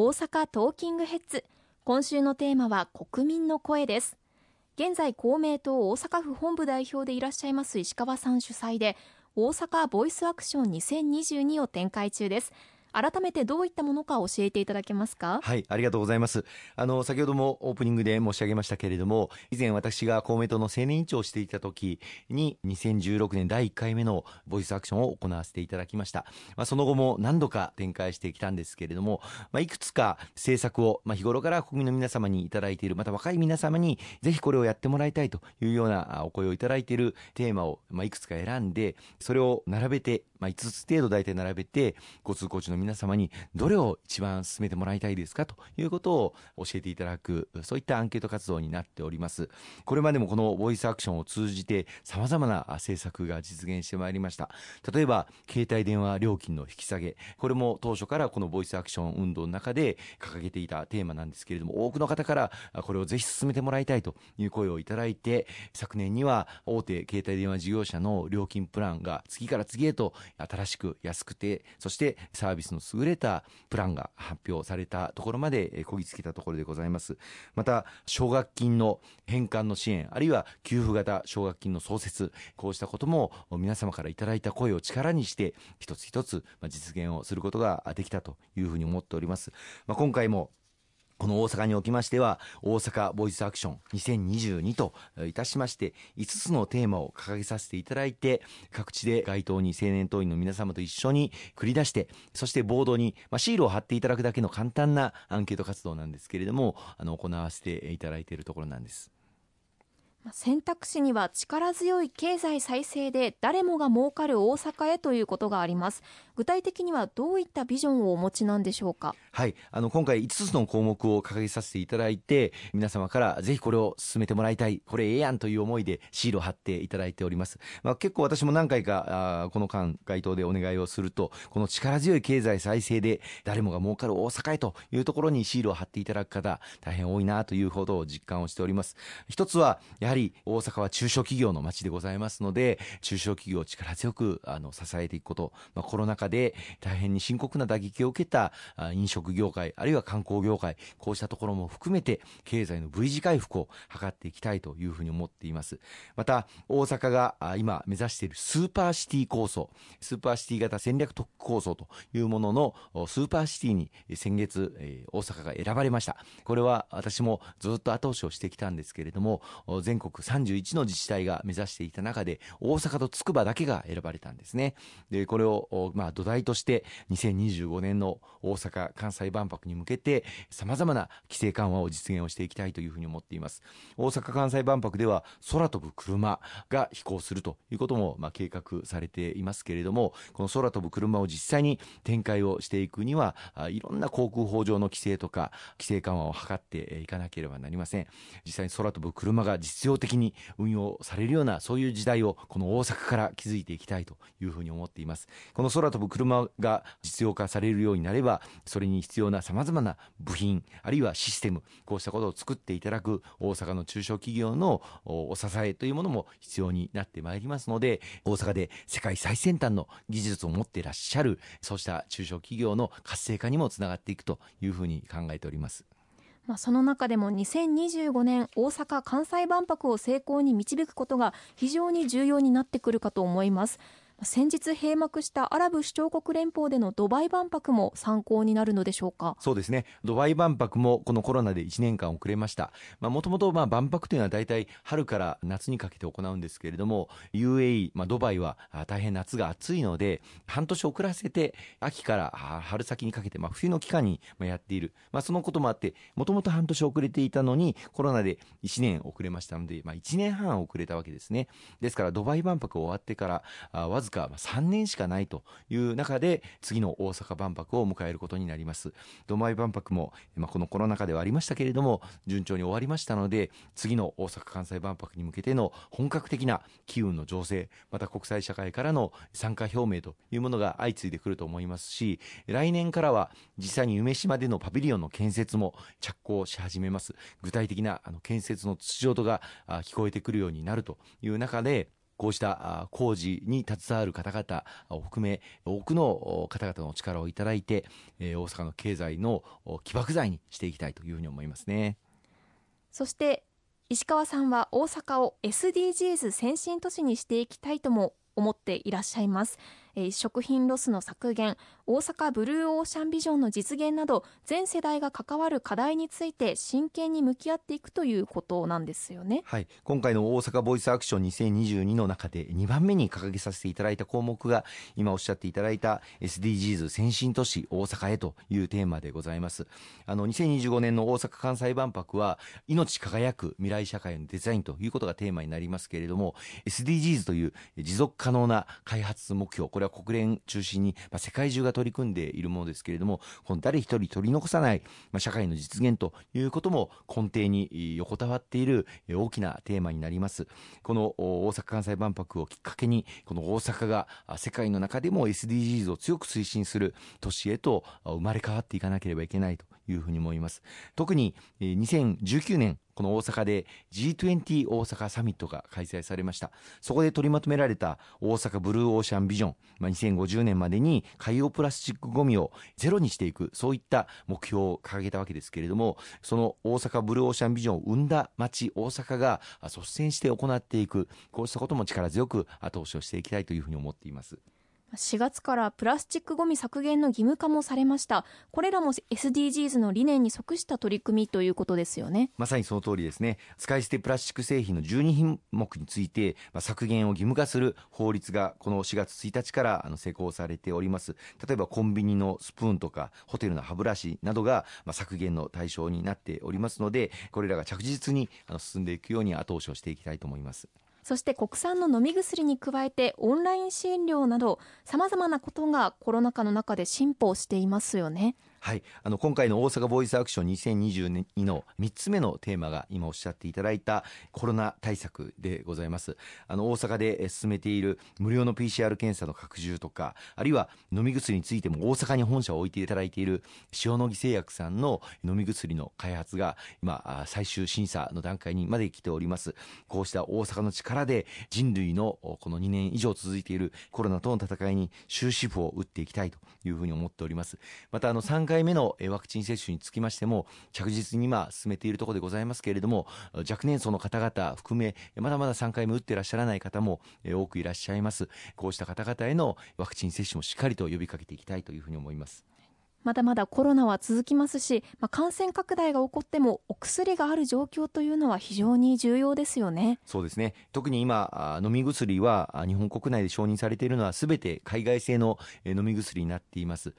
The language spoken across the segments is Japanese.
大阪トーキングヘッズ。今週のテーマは国民の声です。現在公明党大阪府本部代表でいらっしゃいます石川さん主催で大阪ボイスアクション2022を展開中です。改めてどういったものか教えていただけますか？はいありがとうございます。あの先ほどもオープニングで申し上げましたけれども以前私が公明党の青年委員長をしていた時に2016年第1回目のボイスアクションを行わせていただきました、まあ、その後も何度か展開してきたんですけれども、まあ、いくつか政策を、まあ、日頃から国民の皆様にいただいているまた若い皆様にぜひこれをやってもらいたいというようなお声をいただいているテーマを、まあ、いくつか選んでそれを並べてまあ、5つ程度大体並べて交通コーチの皆様にどれを一番進めてもらいたいですかということを教えていただくそういったアンケート活動になっております。これまでもこのボイスアクションを通じてさまざまな政策が実現してまいりました。例えば携帯電話料金の引き下げ。これも当初からこのボイスアクション運動の中で掲げていたテーマなんですけれども多くの方からこれをぜひ進めてもらいたいという声をいただいて昨年には大手携帯電話事業者の料金プランが次から次へと新しく安くてそしてサービスの優れたプランが発表されたところまでこぎつけたところでございます。また奨学金の返還の支援あるいは給付型奨学金の創設こうしたことも皆様からいただいた声を力にして一つ一つ実現をすることができたというふうに思っております、まあ、今回もこの大阪におきましては、大阪ボイスアクション2022といたしまして、5つのテーマを掲げさせていただいて、各地で街頭に青年党員の皆様と一緒に繰り出して、そしてボードに、まあ、シールを貼っていただくだけの簡単なアンケート活動なんですけれども、あの、行わせていただいているところなんです。選択肢には力強い経済再生で誰もが儲かる大阪へということがあります。具体的にはどういったビジョンをお持ちなんでしょうか？はい。あの今回5つの項目を掲げさせていただいて皆様からぜひこれを進めてもらいたい。これええやんという思いでシールを貼っていただいております、まあ、結構私も何回かあこの間街頭でお願いをするとこの力強い経済再生で誰もが儲かる大阪へというところにシールを貼っていただく方大変多いなというほど実感をしております。一つはやはり大阪は中小企業の街でございますので中小企業を力強くあの支えていくこと、まあ、コロナ禍で大変に深刻な打撃を受けた飲食業界あるいは観光業界こうしたところも含めて経済の V 字回復を図っていきたいというふうに思っています。また大阪が今目指しているスーパーシティ構想スーパーシティ型戦略特区構想というもののスーパーシティに先月大阪が選ばれました。これは私もずっと後押しをしてきたんですけれども全国31の自治体が目指していた中で大阪と筑波だけが選ばれたんですね。でこれをまあ土台として2025年の大阪・関西万博に向けてさまざまな規制緩和を実現をしていきたいというふうに思っています。大阪・関西万博では空飛ぶ車が飛行するということもまあ計画されていますけれどもこの空飛ぶ車を実際に展開をしていくにはいろんな航空法上の規制とか規制緩和を図っていかなければなりません。実際に空飛ぶ車が実用的に運用されるようなそういう時代をこの大阪から築いていきたいというふうに思っていますこの空飛ぶ車が実用化されるようになればそれに必要なさまざまな部品あるいはシステムこうしたことを作っていただく大阪の中小企業のお支えというものも必要になってまいりますので大阪で世界最先端の技術を持っていらっしゃるそうした中小企業の活性化にもつながっていくというふうに考えております。まあ、その中でも2025年大阪・関西万博を成功に導くことが非常に重要になってくるかと思います。先日閉幕したアラブ首長国連邦でのドバイ万博も参考になるのでしょうか？そうですね。ドバイ万博もこのコロナで1年間遅れました。もともと万博というのは大体春から夏にかけて行うんですけれども UAE、まあ、ドバイは大変夏が暑いので半年遅らせて秋から春先にかけて、まあ、冬の期間にやっている、まあ、そのこともあってもともと半年遅れていたのにコロナで1年遅れましたので、まあ、1年半遅れたわけですね。ですからドバイ万博終わってからわずずか3年しかないという中で次の大阪万博を迎えることになります。ドバイ万博も、まあ、このコロナ禍ではありましたけれども順調に終わりましたので次の大阪・関西万博に向けての本格的な機運の醸成また国際社会からの参加表明というものが相次いでくると思いますし来年からは実際に夢島でのパビリオンの建設も着工し始めます。具体的なあの建設の土地音が聞こえてくるようになるという中でこうした工事に携わる方々を含め多くの方々の力をいただいて、え、大阪の経済の起爆剤にしていきたいというふうに思いますね。そして石川さんは大阪を SDGs 先進都市にしていきたいとも思っていらっしゃいます。え食品ロスの削減大阪ブルーオーシャンビジョンの実現など全世代が関わる課題について真剣に向き合っていくということなんですよね、はい、今回の大阪ボイスアクション2022の中で2番目に掲げさせていただいた項目が今おっしゃっていただいた SDGs 先進都市大阪へというテーマでございます。あの2025年の大阪・関西万博は命輝く未来社会のデザインということがテーマになりますけれども SDGs という持続可能な開発目標これは国連中心に、まあ、世界中が取り組んでいるものですけれどもこの誰一人取り残さない、まあ、社会の実現ということも根底に横たわっている大きなテーマになります。この大阪・関西万博をきっかけにこの大阪が世界の中でも SDGs を強く推進する都市へと生まれ変わっていかなければいけないと。いうふうに思います。特に2019年この大阪で G20 大阪サミットが開催されました。そこで取りまとめられた大阪ブルーオーシャンビジョン、まあ、2050年までに海洋プラスチックごみをゼロにしていくそういった目標を掲げたわけですけれどもその大阪ブルーオーシャンビジョンを生んだ町大阪が率先して行っていく。こうしたことも力強く後押しをしていきたいというふうに思っています。4月からプラスチックごみ削減の義務化もされました。これらも SDGs の理念に即した取り組みということですよね。まさにその通りですね。使い捨てプラスチック製品の12品目について、まあ、削減を義務化する法律がこの4月1日からあの施行されております。例えばコンビニのスプーンとかホテルの歯ブラシなどが、まあ、削減の対象になっておりますのでこれらが着実にあの進んでいくように後押しをしていきたいと思います。そして国産の飲み薬に加えてオンライン診療などさまざまなことがコロナ禍の中で進歩していますよね。はい、あの今回の大阪ボイスアクション2022の3つ目のテーマが今おっしゃっていただいたコロナ対策でございます。あの大阪で進めている無料の PCR 検査の拡充とかあるいは飲み薬についても大阪に本社を置いていただいている塩野義製薬さんの飲み薬の開発が今最終審査の段階にまで来ております。こうした大阪の力で人類のこの2年以上続いているコロナとの戦いに終止符を打っていきたいというふうに思っております。またあの3回目のワクチン接種につきましても着実に今進めているところでございますけれども若年層の方々含めまだまだ3回目打ってらっしゃらない方も多くいらっしゃいます。こうした方々へのワクチン接種もしっかりと呼びかけていきたいというふうに思います。まだまだコロナは続きますし、まあ、感染拡大が起こってもお薬がある状況というのは非常に重要ですよね。そうですね。特に今飲み薬は日本国内で承認されているのはすべて海外製の飲み薬になっています。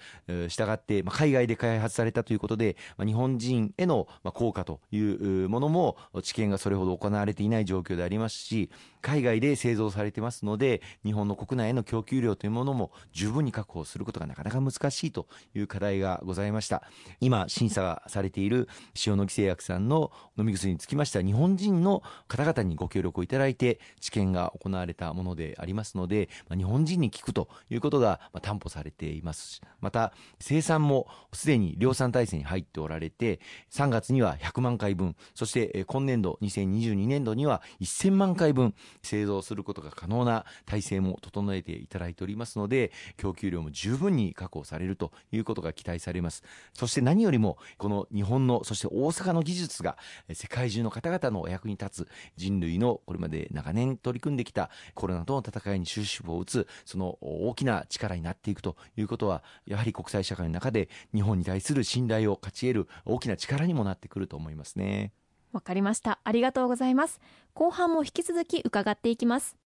したがって、まあ、海外で開発されたということで、まあ、日本人への効果というものも治験がそれほど行われていない状況でありますし海外で製造されてますので日本の国内への供給量というものも十分に確保することがなかなか難しいという課題がございました。今審査されている塩野義製薬さんの飲み薬につきましては日本人の方々にご協力をいただいて治験が行われたものでありますので、ま、日本人に効くということが担保されています。また生産もすでに量産体制に入っておられて3月には100万回分そして今年度2022年度には1000万回分製造することが可能な体制も整えていただいておりますので供給量も十分に確保されるということが期待されますそして何よりもこの日本のそして大阪の技術が世界中の方々のお役に立つ人類のこれまで長年取り組んできたコロナとの戦いに終止符を打つその大きな力になっていくということはやはり国際社会の中で日本に対する信頼を勝ち得る大きな力にもなってくると思いますね。わかりました。ありがとうございます。後半も引き続き伺っていきます。